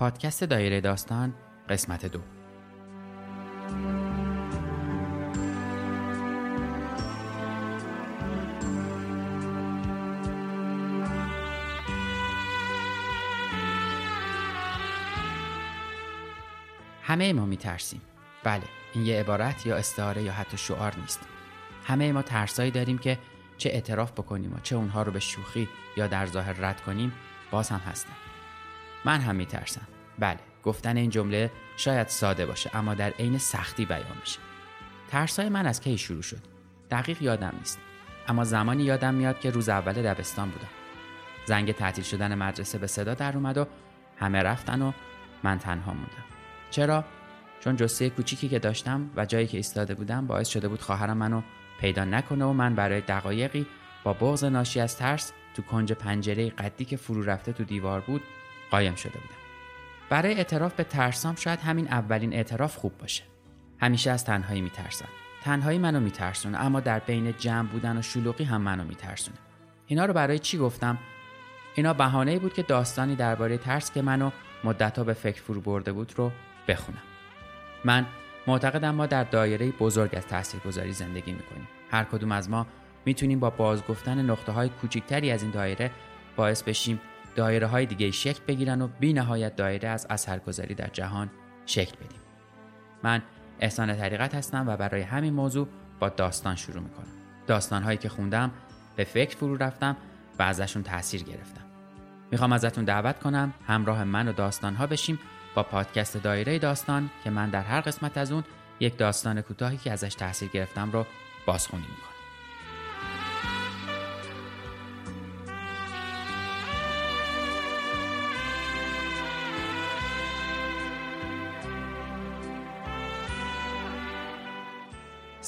پادکست دایره داستان قسمت دو. همه ما میترسیم. بله این یه عبارت یا استعاره یا حتی شعار نیست. همه ما ترسایی داریم که چه اعتراف بکنیم و چه اونها رو به شوخی یا در ظاهر رد کنیم باز هم هستن. من هم میترسم. بله گفتن این جمله شاید ساده باشه اما در عین سختی بیان میشه. ترسای من از کی شروع شد؟ دقیق یادم نیست. اما زمانی یادم میاد که روز اول دبستان بودم. زنگ تعطیل شدن مدرسه به صدا در اومد و همه رفتن و من تنها موندم. چرا؟ چون جسه کوچیکی که داشتم و جایی که ایستاده بودم باعث شده بود خواهرم منو پیدا نکنه و من برای دقایقی با بغض ناشی از ترس تو کنج پنجره قدی که فرو رفته تو دیوار بود قایم شده بودم. برای اعتراف به ترسام شاید همین اولین اعتراف خوب باشه. همیشه از تنهایی میترسم. تنهایی منو میترسونه اما در بین جمع بودن و شلوغی هم منو میترسونه. اینا رو برای چی گفتم؟ اینا بهانه بود که داستانی درباره ترس که منو مدتها به فکر فرو برده بود رو بخونم. من معتقدم ما در دایره بزرگ از تاثیرگذاری زندگی می‌کنیم. هر کدوم از ما می‌تونیم با بازگفتن نقطه های از این دایره باعث بشیم دایره های دیگه شکل بگیرن و بی نهایت دایره از اثرگذاری در جهان شکل بدیم. من احسان طریقت هستم و برای همین موضوع با داستان شروع می‌کنم. داستان هایی که خوندم به فکر فرو رفتم و ازشون تاثیر گرفتم. می‌خوام ازتون دعوت کنم همراه من و داستان ها بشیم با پادکست دایره داستان که من در هر قسمت از اون یک داستان کوتاهی که ازش تاثیر گرفتم رو بازخونی می‌کنم.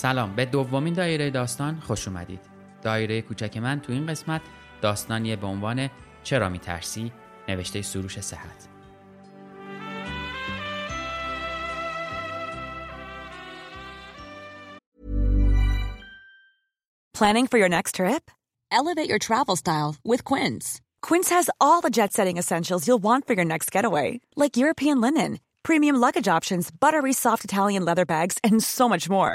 سلام به دومین دایره داستان خوش اومدید دایره کوچک من تو این قسمت داستانیه به عنوان چرا میترسی نوشته سروش صحت Planning for your next trip? Elevate your travel style with Quince. Quince has all the jet setting essentials you'll want for your next getaway, like European linen, premium luggage options, buttery soft Italian leather bags, and so much more.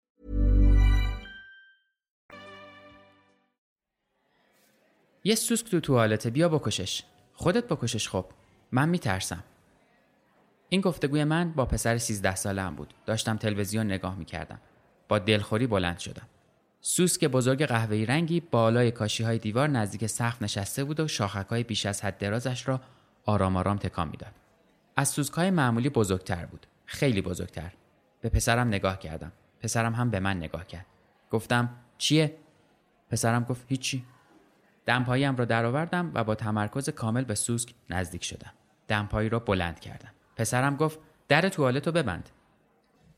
یه سوسک تو توالته بیا بکشش. خودت بکشش خب. من میترسم. این گفتگوی من با پسر 13 ساله بود. داشتم تلویزیون نگاه می‌کردم. با دلخوری بلند شدم. سوسک بزرگ قهوه‌ای رنگی بالای کاشی های دیوار نزدیک سقف نشسته بود و شاخک های بیش از حد درازش را آرام آرام تکان می‌داد. از سوسک های معمولی بزرگتر بود. خیلی بزرگتر. به پسرم نگاه کردم. پسرم هم به من نگاه کرد. گفتم چیه؟ پسرم گفت هیچی. دمپاییم را درآوردم و با تمرکز کامل به سوسک نزدیک شدم. دمپایی را بلند کردم. پسرم گفت در توالت رو ببند.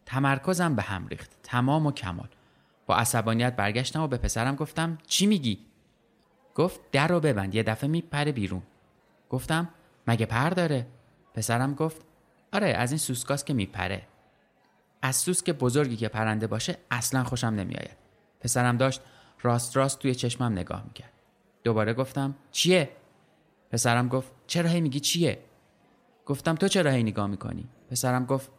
تمرکزم به هم ریخت. تمام و کمال. با عصبانیت برگشتم و به پسرم گفتم چی میگی؟ گفت در رو ببند یه دفعه میپره بیرون. گفتم مگه پر داره پسرم گفت آره از این سوسکاست که میپره از سوسک بزرگی که پرنده باشه اصلا خوشم نمیآید پسرم داشت راست راست توی چشمم نگاه می‌کرد دوباره گفتم چیه؟ پسرم گفت چرا هی میگی چیه؟ گفتم تو چرا هی نگاه می‌کنی؟ پسرم گفت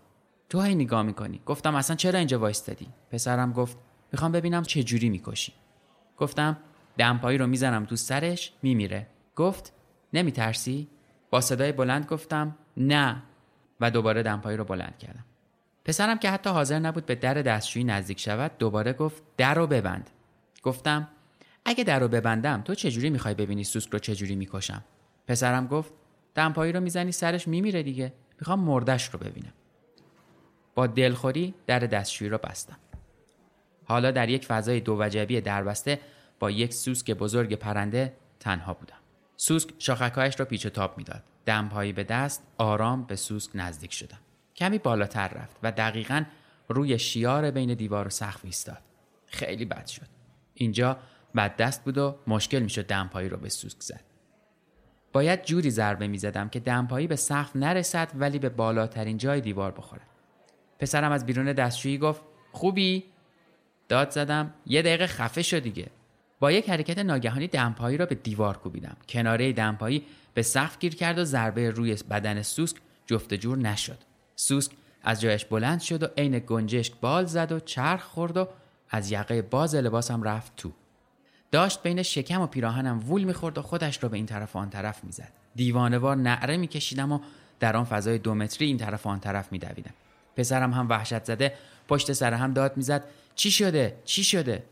تو هی نگاه می‌کنی؟ گفتم اصلا چرا اینجا وایستادی؟ پسرم گفت می‌خوام ببینم چه جوری می‌کشی. گفتم دمپایی رو می‌زنم تو سرش میمیره. گفت نمیترسی؟ با صدای بلند گفتم نه. و دوباره دمپایی رو بلند کردم. پسرم که حتی حاضر نبود به در دستشویی نزدیک شود دوباره گفت در رو ببند. گفتم اگه در رو ببندم تو چجوری می‌خوای ببینی سوسک رو چجوری می‌کشم؟ پسرم گفت دمپایی رو می‌زنی سرش میمیره دیگه. می‌خوام مردش رو ببینم. با دلخوری در دستشویی رو بستم. حالا در یک فضای دو وجبی دربسته با یک سوسک بزرگ پرنده تنها بودم. سوسک شاخکهایش را پیچ و تاب می‌داد. دمپایی به دست آرام به سوسک نزدیک شدم. کمی بالاتر رفت و دقیقا روی شیار بین دیوار و سقف ایستاد. خیلی بد شد. اینجا بد دست بود و مشکل می‌شد دمپایی رو به سوسک زد. باید جوری ضربه می‌زدم که دمپایی به سقف نرسد ولی به بالاترین جای دیوار بخوره پسرم از بیرون دستشویی گفت خوبی؟ داد زدم یه دقیقه خفه شد دیگه. با یک حرکت ناگهانی دمپایی را به دیوار کوبیدم. کناره دمپایی به سقف گیر کرد و ضربه روی بدن سوسک جفت جور نشد. سوسک از جایش بلند شد و عین گنجشک بال زد و چرخ خورد و از یقه باز لباسم رفت تو. داشت بین شکم و پیراهنم وول می‌خورد و خودش را به این طرف و آن طرف می‌زد. دیوانوار نعره میکشیدم و در آن فضای دو متری این طرف و آن طرف میدویدم. پسرم هم وحشت زده پشت سر هم داد می‌زد چی شده؟ چی شده؟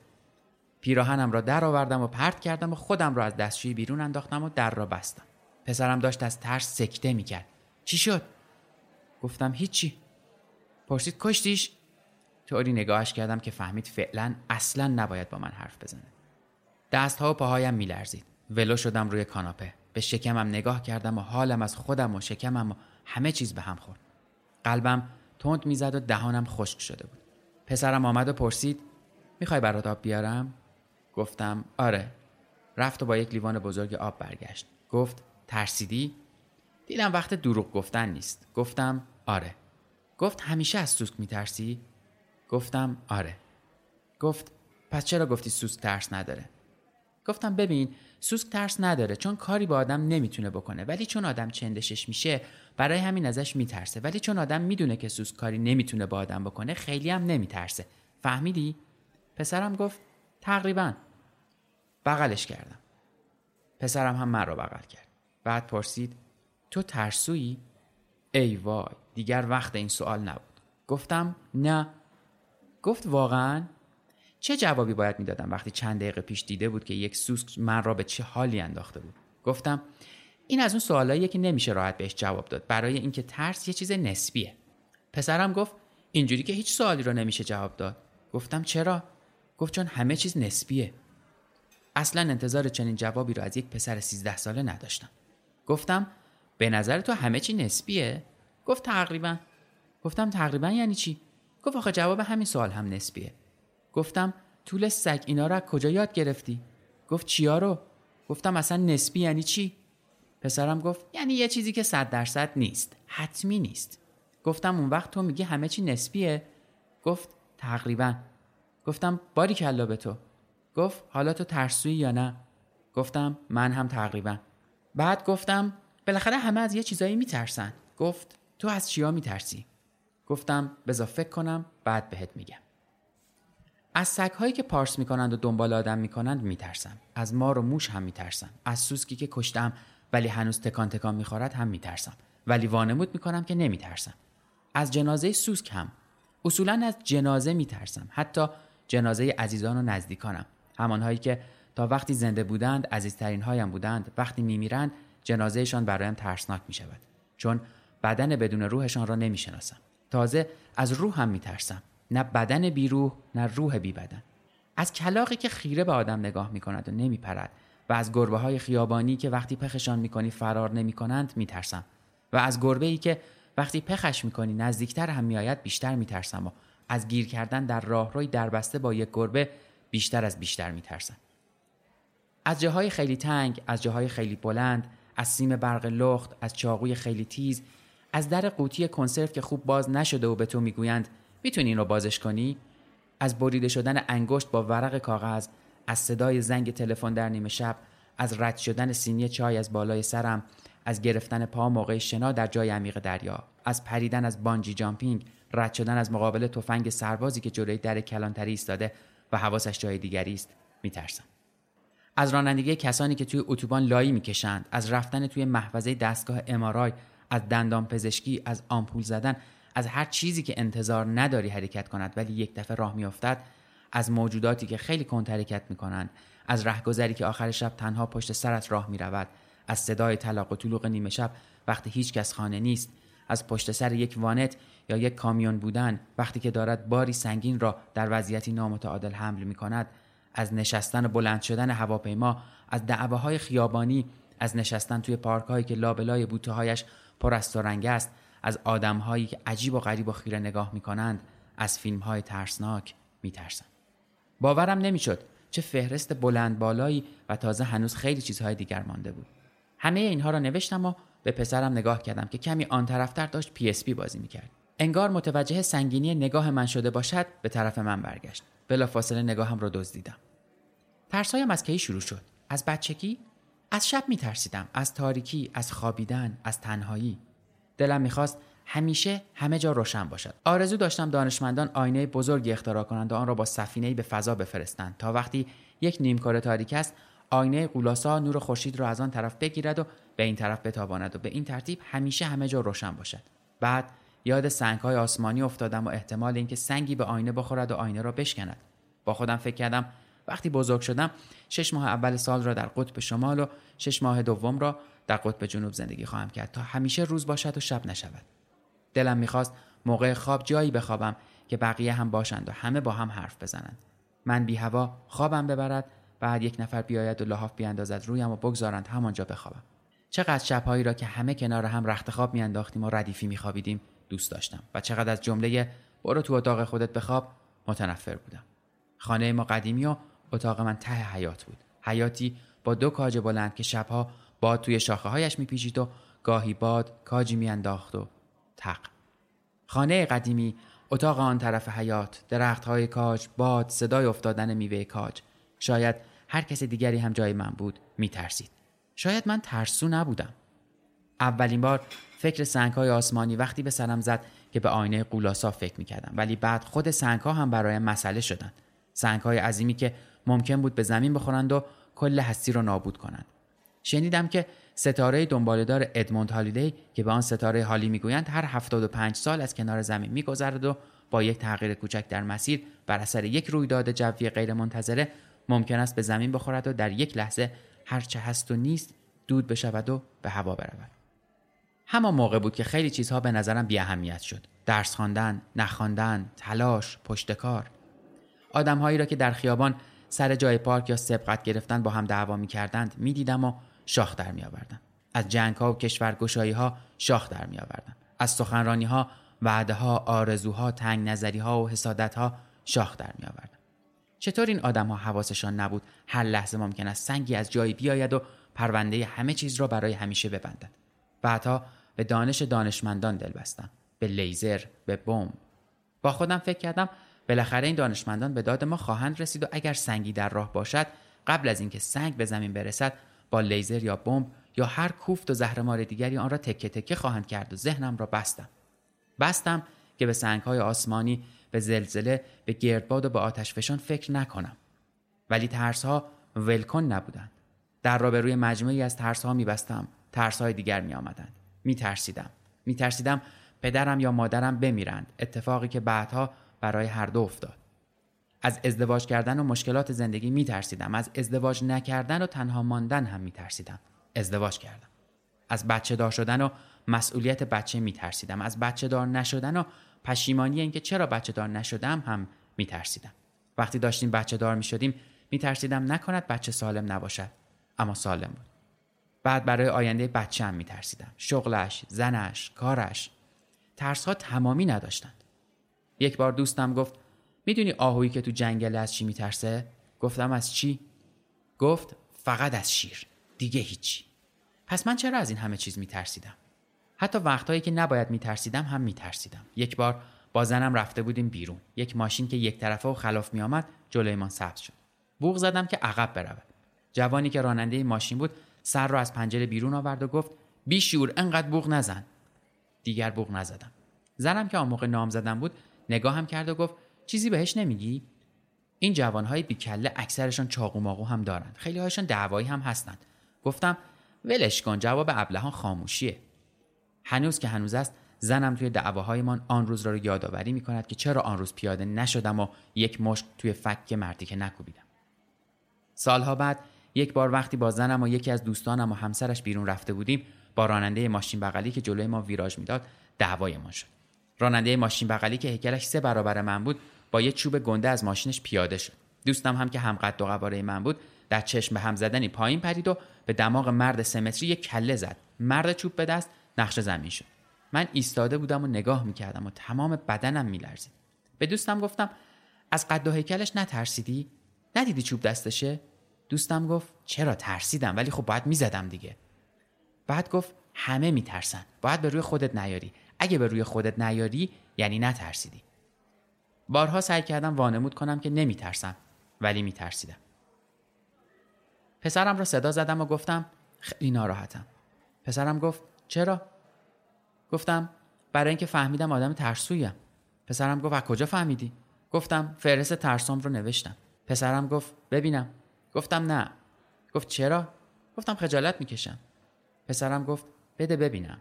پیراهنم را در آوردم و پرت کردم و خودم را از دستشویی بیرون انداختم و در را بستم. پسرم داشت از ترس سکته می‌کرد. چی شد؟ گفتم هیچی. پرسید کشتیش؟ طوری نگاهش کردم که فهمید فعلا اصلا نباید با من حرف بزنه دستها و پاهایم میلرزید. ولو شدم روی کاناپه. به شکمم نگاه کردم و حالم از خودم و شکمم و همه چیز به هم خورد. قلبم تند می‌زد و دهانم خشک شده بود. پسرم آمد و پرسید می‌خوای برات آب بیارم؟ گفتم آره. رفت و با یک لیوان بزرگ آب برگشت. گفت ترسیدی؟ دیدم وقت دروغ گفتن نیست. گفتم آره. گفت همیشه از سوسک میترسی؟ گفتم آره. گفت پس چرا گفتی سوسک ترس نداره؟ گفتم ببین سوسک ترس نداره چون کاری با آدم نمی‌تونه بکنه. ولی چون آدم چندشش میشه برای همین ازش میترسه. ولی چون آدم می‌دونه که سوسک کاری نمی‌تونه با آدم بکنه خیلی هم نمیترسه. فهمیدی؟ پسرم گفت تقریبا. بغلش کردم. پسرم هم من رو بغل کرد. بعد پرسید تو ترسویی؟ ای وای دیگر وقت این سوال نبود. گفتم نه. گفت واقعا؟ چه جوابی باید می‌دادم وقتی چند دقیقه پیش دیده بود که یک سوسک من را به چه حالی انداخته بود؟ گفتم این از اون سوالاییه که نمیشه راحت بهش جواب داد. برای اینکه ترس یه چیز نسبیه. پسرم گفت اینجوری که هیچ سوالی رو نمیشه جواب داد. گفتم چرا؟ گفت چون همه چیز نسبیه. اصلا انتظار چنین جوابی رو از یک پسر 13 ساله نداشتم. گفتم به نظر تو همه چی نسبیه؟ گفت تقریبا. گفتم تقریبا یعنی چی؟ گفت آخه جواب همین سوال هم نسبیه. گفتم طول سگ اینا رو کجا یاد گرفتی؟ گفت چیا رو؟ گفتم اصلا نسبی یعنی چی؟ پسرم گفت یعنی یه چیزی که صد درصد نیست حتمی نیست. گفتم اون وقت تو میگی همه چی نسبیه؟ گفت تقریبا. گفتم باری کلا به تو. گفت حالا تو ترسویی یا نه؟ گفتم من هم تقریبا. بعد گفتم بالاخره همه از یه چیزایی میترسن. گفت تو از چیا میترسی؟ گفتم بذار فکر کنم بعد بهت میگم. از سگهایی که پارس می‌کنند و دنبال آدم می‌کنند میترسم. از مار و موش هم میترسم. از سوسکی که کشتم ولی هنوز تکان تکان می‌خورد هم میترسم. ولی وانمود می‌کنم که نمیترسم. از جنازه سوسک هم. اصولا از جنازه میترسم. حتی جنازه عزیزان و نزدیکانم. همانهایی که تا وقتی زنده بودند عزیزترین هایم بودند وقتی میمیرند جنازهشان برایم ترسناک می‌شود. چون بدن بدون روحشان را نمی‌شناسم. تازه از روح هم میترسم. نه بدن بیروح نه روح بی بدن از کلاقی که خیره به آدم نگاه می کند و نمی پرد و از گربه های خیابانی که وقتی پخشان می کنی فرار نمی کنند و از گربه ای که وقتی پخش می کنی نزدیکتر هم می آید بیشتر می ترسم و از گیر کردن در راهروی دربسته با یک گربه بیشتر از بیشتر می ترسم از جاهای خیلی تنگ از جاهای خیلی بلند از سیم برق لخت از چاقوی خیلی تیز از در قوطی کنسرو که خوب باز نشده و به تو می‌گویند می‌تونی این رو بازش کنی؟ از بریده شدن انگشت با ورق کاغذ از صدای زنگ تلفن در نیمه شب از رد شدن سینی چای از بالای سرم از گرفتن پا موقع شنا در جای عمیق دریا از پریدن از بانجی جامپینگ رد شدن از مقابل تفنگ سربازی که جلوی در کلانتری ایستاده و حواسش جای دیگری است میترسم. از رانندگی کسانی که توی اتوبان لایی می‌کشند از رفتن توی محفظه دستگاه امارای از دندان پزشکی از آمپول زدن از هر چیزی که انتظار نداری حرکت کند ولی یک دفعه راه میافتد از موجوداتی که خیلی کند حرکت می‌کنند از رهگذری که آخر شب تنها پشت سرت راه می‌رود از صدای طلاق و طلوق نیمه شب وقتی هیچ کس خانه نیست از پشت سر یک وانت یا یک کامیون بودن وقتی که دارد باری سنگین را در وضعیتی نامتعادل حمل می کند از نشستن و بلند شدن هواپیما از دعواهای خیابانی از نشستن توی پارک که لابلای بوته هایش پر از رنگ است از آدمهایی که عجیب و غریب و خیره نگاه می کنند از فیلم های ترسناک می ترسند. باورم نمی‌شد چه فهرست بلند بالایی و تازه هنوز خیلی چیزهای دیگر مانده بود. همه اینها را نوشتم و به پسرم نگاه کردم که کمی آن طرفتر داشت پی پی بازی می‌کرد. انگار متوجه سنگینی نگاه من شده باشد به طرف من برگشت. بلافاصله نگاهم را دزدیدم. ترسایم از کی شروع شد؟ از بچگی؟ از شب میترسیدم. از تاریکی از خوابیدن از تنهایی. دلم می‌خواست همیشه همه جا روشن باشد. آرزو داشتم دانشمندان آینه بزرگی اختراع کنند و آن را با سفینهای به فضا بفرستند تا وقتی یک نیمکره تاریک است آینه قولاسا نور خورشید را از آن طرف بگیرد و به این طرف بتاباند و به این ترتیب همیشه همه جا روشن باشد. بعد یاد سنگهای آسمانی افتادم و احتمال اینکه سنگی به آینه بخورد و آینه را بشکند. با خودم فکر کردم وقتی بزرگ شدم شش ماه اول سال را در قطب شمال و شش ماه دوم را در قطب جنوب زندگی خواهم کرد تا همیشه روز باشد و شب نشود. دلم می‌خواست موقع خواب جایی بخوابم که بقیه هم باشند و همه با هم حرف بزنند. من بی هوا خوابم ببرد بعد یک نفر بیاید و لحاف بیاندازد رویم و بگذارند همانجا بخوابم. چقدر شبهایی را که همه کنار هم رخت خواب میانداختیم و ردیفی میخوابیدیم دوست داشتم و چقدر از جمله برو تو اتاق خودت بخواب متنفر بودم. خانه ما قدیمی و اتاق من ته حیات بود. حیاتی با دو کاج بلند که شبها باد توی شاخه هایش میپیچید و گاهی باد کاجی میانداخت و تق. خانه قدیمی اتاق آن طرف حیات درختهای کاج باد صدای افتادن میوه کاج. شاید هر کس دیگری هم جای من بود میترسید. شاید من ترسو نبودم. اولین بار فکر سنگ های آسمانی وقتی به سرم زد که به آینه قولاسا فکر می‌کردم. ولی بعد خود سنگ ها هم برایم مسئله شدند سنگ های عظیمی که ممکن بود به زمین بخورند و کل هستی را نابود کنند. شنیدم که ستاره دنبالدار ادموند هالیدی که به آن ستاره حالی می‌گویند هر 75 سال از کنار زمین میگذرد و با یک تغییر کوچک در مسیر بر اثر یک رویداد جوی غیرمنتظره ممکن است به زمین بخورد و در یک لحظه هرچه هست و نیست دود بشود و به هوا برود. همان موقع بود که خیلی چیزها به نظرم بی اهمیت شد. درس خواندن نخواندن تلاش پشتکار آدمهایی را که در خیابان سر جای پارک یا سبقت گرفتن با هم دعوا می کردند می دیدم و شاخ در می آوردم. از جنگ ها و کشورگشایی ها شاخ در می آوردم. از سخنرانی ها وعده ها آرزوها تنگ نظری ها و حسادت ها شاخ در می آوردم. چطور این آدم ها حواسشان نبود هر لحظه ممکن است سنگی از جایی بیاید و پرونده همه چیز را برای همیشه ببندد بعدها به دانش دانشمندان دل بستم به لیزر به بمب با خودم فکر کردم بالاخره این دانشمندان به داد ما خواهند رسید و اگر سنگی در راه باشد قبل از اینکه سنگ به زمین برسد با لیزر یا بمب یا هر کوفت و زهرمار دیگری آن را تکه تکه خواهند کرد و ذهنم را بستم. بستم که به سنگهای آسمانی به زلزله به گردباد و به آتش فشان فکر نکنم. ولی ترس ها ولکن نبودند. در را به روی مجموعی از ترس ها میبستم. ترس های دیگر می آمدند می ترسیدم می ترسیدم پدرم یا مادرم بمیرند. اتفاقی که بعدها برای هر دو افتاد. از ازدواج کردن و مشکلات زندگی می ترسیدم از ازدواج نکردن و تنها ماندن هم می ترسیدم ازدواج کردم. از بچه دار شدن و مسئولیت بچه می ترسیدم از بچه دار نشدن و پشیمانی اینکه چرا بچه دار نشدم هم می ترسیدم وقتی داشتیم بچه دار می شدیم می ترسیدم نکند بچه سالم نباشد اما سالم بود. بعد برای آینده بچه هم می ترسیدم شغلش، زنش، کارش ترس ها تمامی نداشتند. یک بار دوستم گفت می‌دونی آهویی که تو جنگل از چی میترسه؟ گفتم از چی؟ گفت فقط از شیر. دیگه هیچی. پس من چرا از این همه چیز میترسیدم؟ حتی وقتهایی که نباید میترسیدم هم میترسیدم. یک بار با زنم رفته بودیم بیرون. یک ماشین که یک طرفه و خلاف میآمد جلویمان ثبت شد. بوغ زدم که عقب برود. جوانی که راننده ماشین بود سر را از پنجره بیرون آورد و گفت بیشور انقدر بوغ نزن. دیگر بوغ نزدم. زنم که آن موقع نام زدم بود نگاهم کرد و گفت چیزی بهش نمیگی؟ این جوانهای بیکله اکثرشان چاقو ماقو هم دارند خیلی هایشان دعوایی هم هستند گفتم ولش کن جواب ابلهان خاموشیه. هنوز که هنوز است زنم توی دعواهایمان آن روز را رو یادآوری می کند که چرا آن روز پیاده نشدم و یک مشت توی فک مردی که نکوبیدم. سالها بعد یک بار وقتی با زنم و یکی از دوستانم و همسرش بیرون رفته بودیم با راننده ماشین بغلی که جلوی ما ویراژ می‌داد دعوایمان شد. راننده ماشین بغلی که هیکلش سه برابر من بود با یه چوب گنده از ماشینش پیاده شد. دوستم هم که هم قد و قواره من بود در چشم به هم زدنی پایین پرید و به دماغ مرد سمتری یک کله زد. مرد چوب به دست نقش زمین شد. من ایستاده بودم و نگاه می‌کردم و تمام بدنم میلرزید. به دوستم گفتم از قد و هیکلش نترسیدی؟ ندیدی چوب دستشه؟ دوستم گفت چرا ترسیدم؟ ولی خب باید می‌زدم دیگه. بعد گفت همه میترسن. باید به روی خودت نیاری. اگه به روی خودت نیاری یعنی نترسیدی. بارها سعی کردم وانمود کنم که نمیترسم ولی میترسیدم. پسرم را صدا زدم و گفتم خیلی ناراحتم. پسرم گفت چرا؟ گفتم برای اینکه فهمیدم آدم ترسویم. پسرم گفت از کجا فهمیدی؟ گفتم فهرست ترسام رو نوشتم. پسرم گفت ببینم. گفتم نه. گفت چرا؟ گفتم خجالت می‌کشم. پسرم گفت بده ببینم.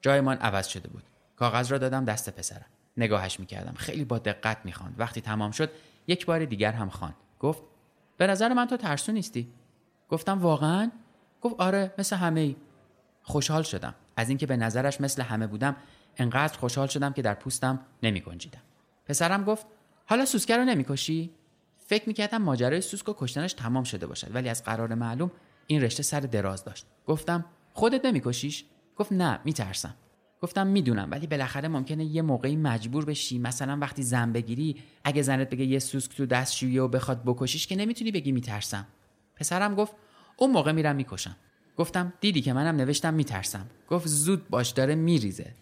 جایمان عوض شده بود. کاغذ را دادم دست پسرم. نگاهش می‌کردم. خیلی با دقت می‌خواند. وقتی تمام شد یک بار دیگر هم خواند. گفت به نظر من تو ترسو نیستی. گفتم واقعا؟ گفت آره مثل همه ای. خوشحال شدم. از اینکه به نظرش مثل همه بودم انقدر خوشحال شدم که در پوستم نمی گنجیدم. پسرم گفت حالا سوسکه رو نمی‌کشی فکر می‌کردم ماجرای سوسک و کشتنش تمام شده باشد ولی از قرار معلوم این رشته سر دراز داشت. گفتم خودت نمیکشیش گفت نه میترسم. گفتم می‌دونم ولی بالاخره ممکنه یه موقعی مجبور بشی. مثلا وقتی زن بگیری اگه زنت بگه یه سوسک تو دستشویی و بخواد بکشیش که نمی‌تونی بگی میترسم. پسرم گفت اون موقع میرم می‌کشم. گفتم دیدی که منم نوشتم میترسم. گفت زود باش داره میریزه.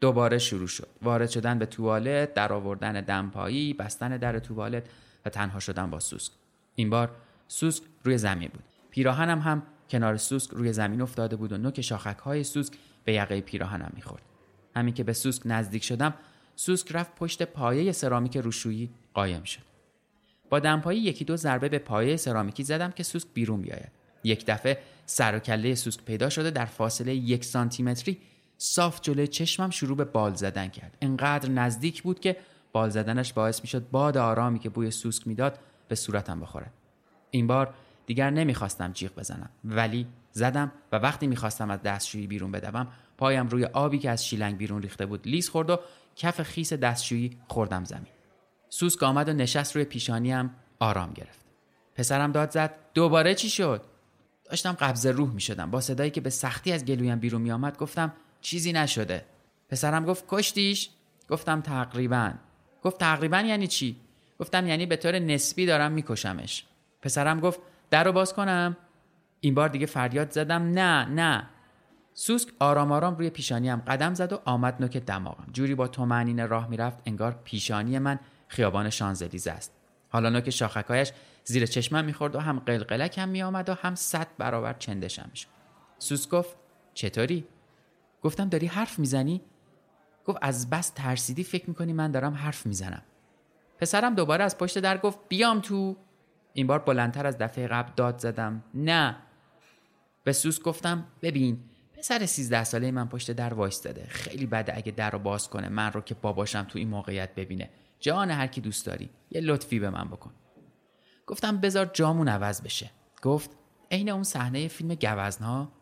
دوباره شروع شد. وارد شدن به توالت در آوردن دمپایی بستن در توالت و تنها شدن با سوسک. این بار سوسک روی زمین بود. پیراهنم هم کنار سوسک روی زمین افتاده بود و نوک شاخک های سوسک به یقه پیراهنم می‌خورد. همین که به سوسک نزدیک شدم سوسک رفت پشت پایه سرامیک روشویی قایم شد. با دمپایی یکی دو ضربه به پایه سرامیکی زدم که سوسک بیرون بیاید. یک دفعه سر و کله سوسک پیدا شده در فاصله یک سانتیمتری صاف جلوی چشمم شروع به بال زدن کرد. انقدر نزدیک بود که بال زدنش باعث می‌شد باد آرامی که بوی سوسک می‌داد به صورتم بخوره. این بار دیگر نمی‌خواستم جیغ بزنم. ولی زدم و وقتی می‌خواستم از دستشویی بیرون بدوم پایم روی آبی که از شیلنگ بیرون ریخته بود لیز خورد و کف خیس دستشویی خوردم زمین. سوسک آمد و نشست روی پیشانیم آرام گرفت. پسرم داد زد دوباره چی شد؟ داشتم قبض روح می شدم با صدایی که به سختی از گلویم بیرون می آمد گفتم چیزی نشده. پسرم گفت کشتیش؟ گفتم تقریبا. گفت تقریبا یعنی چی؟ گفتم یعنی به طور نسبی دارم میکشمش. پسرم گفت در رو باز کنم. این بار دیگه فریاد زدم. نه نه. سوسک آرام آرام روی پیشانیم. قدم زد و آمد نوک دماغم. جوری با تومنینه راه می‌رفت انگار پیشانی من خیابان شانزلیزه است. حالا نوک شاخکایش زیر چشمم می‌خورد و هم قلقلک هم میآمد و هم صد برابر چندشم می‌شد. سوس گفت چطوری؟ گفتم داری حرف می‌زنی؟ گفت از بس ترسیدی فکر می‌کنی من دارم حرف می‌زنم. پسرم دوباره از پشت در گفت بیام تو. این بار بلندتر از دفعه قبل داد زدم. نه. به سوس گفتم ببین پسر سیزده ساله من پشت در وایستاده. خیلی بده اگه در رو باز کنه من رو که باباشم تو این موقعیت ببینه. جان هر کی دوست داری یه لطفی به من بکن. گفتم بذار جامون عوض بشه. گفت عین اون صحنه فیلم گوزنها؟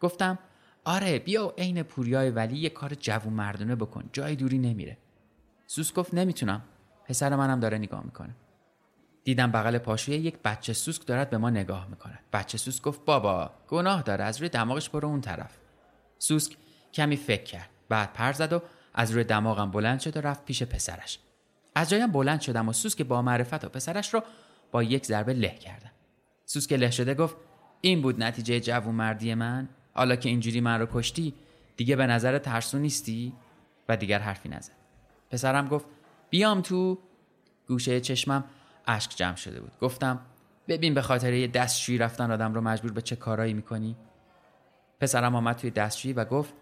گفتم آره بیا عین پوریای ولی یه کار جوون مردونه بکن. جای دوری نمیره. سوس گفت نمی‌تونم. پسر منم داره نگاه می‌کنه. دیدم بغل پاشوی یک بچه سوسک دارد به ما نگاه می‌کنه بچه سوسک گفت بابا گناه داره از روی دماغش برو اون طرف. سوسک کمی فکر کرد بعد پر زد و از روی دماغم بلند شد و رفت پیش پسرش. از جایم بلند شدم و سوسک با معرفت و پسرش رو با یک ضربه له کردم. سوسک له شده گفت این بود نتیجه جوون مردی من. حالا که اینجوری من رو کشتی دیگه به نظر ترسو نیستی. و دیگر حرفی نزد. پسرم گفت بیام تو گوشه چشمم. اشک جمع شده بود. گفتم ببین به خاطر یه دستشویی رفتن آدم رو مجبور به چه کارایی می‌کنی؟ پسرم آمد توی دستشویی و گفت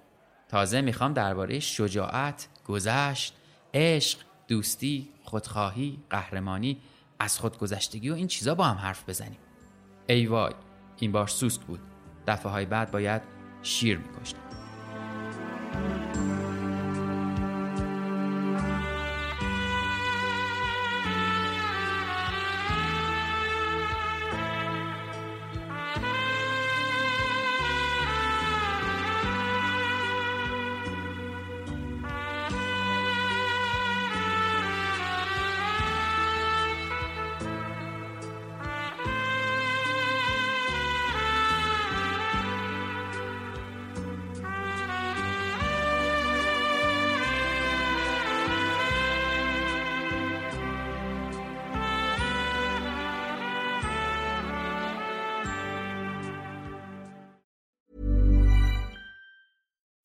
تازه می‌خوام درباره شجاعت گذشت عشق دوستی خودخواهی قهرمانی از خودگذشتگی و این چیزا با هم حرف بزنیم. ای وای این بار سوسک بود. دفعه های بعد باید شیر میکشتم.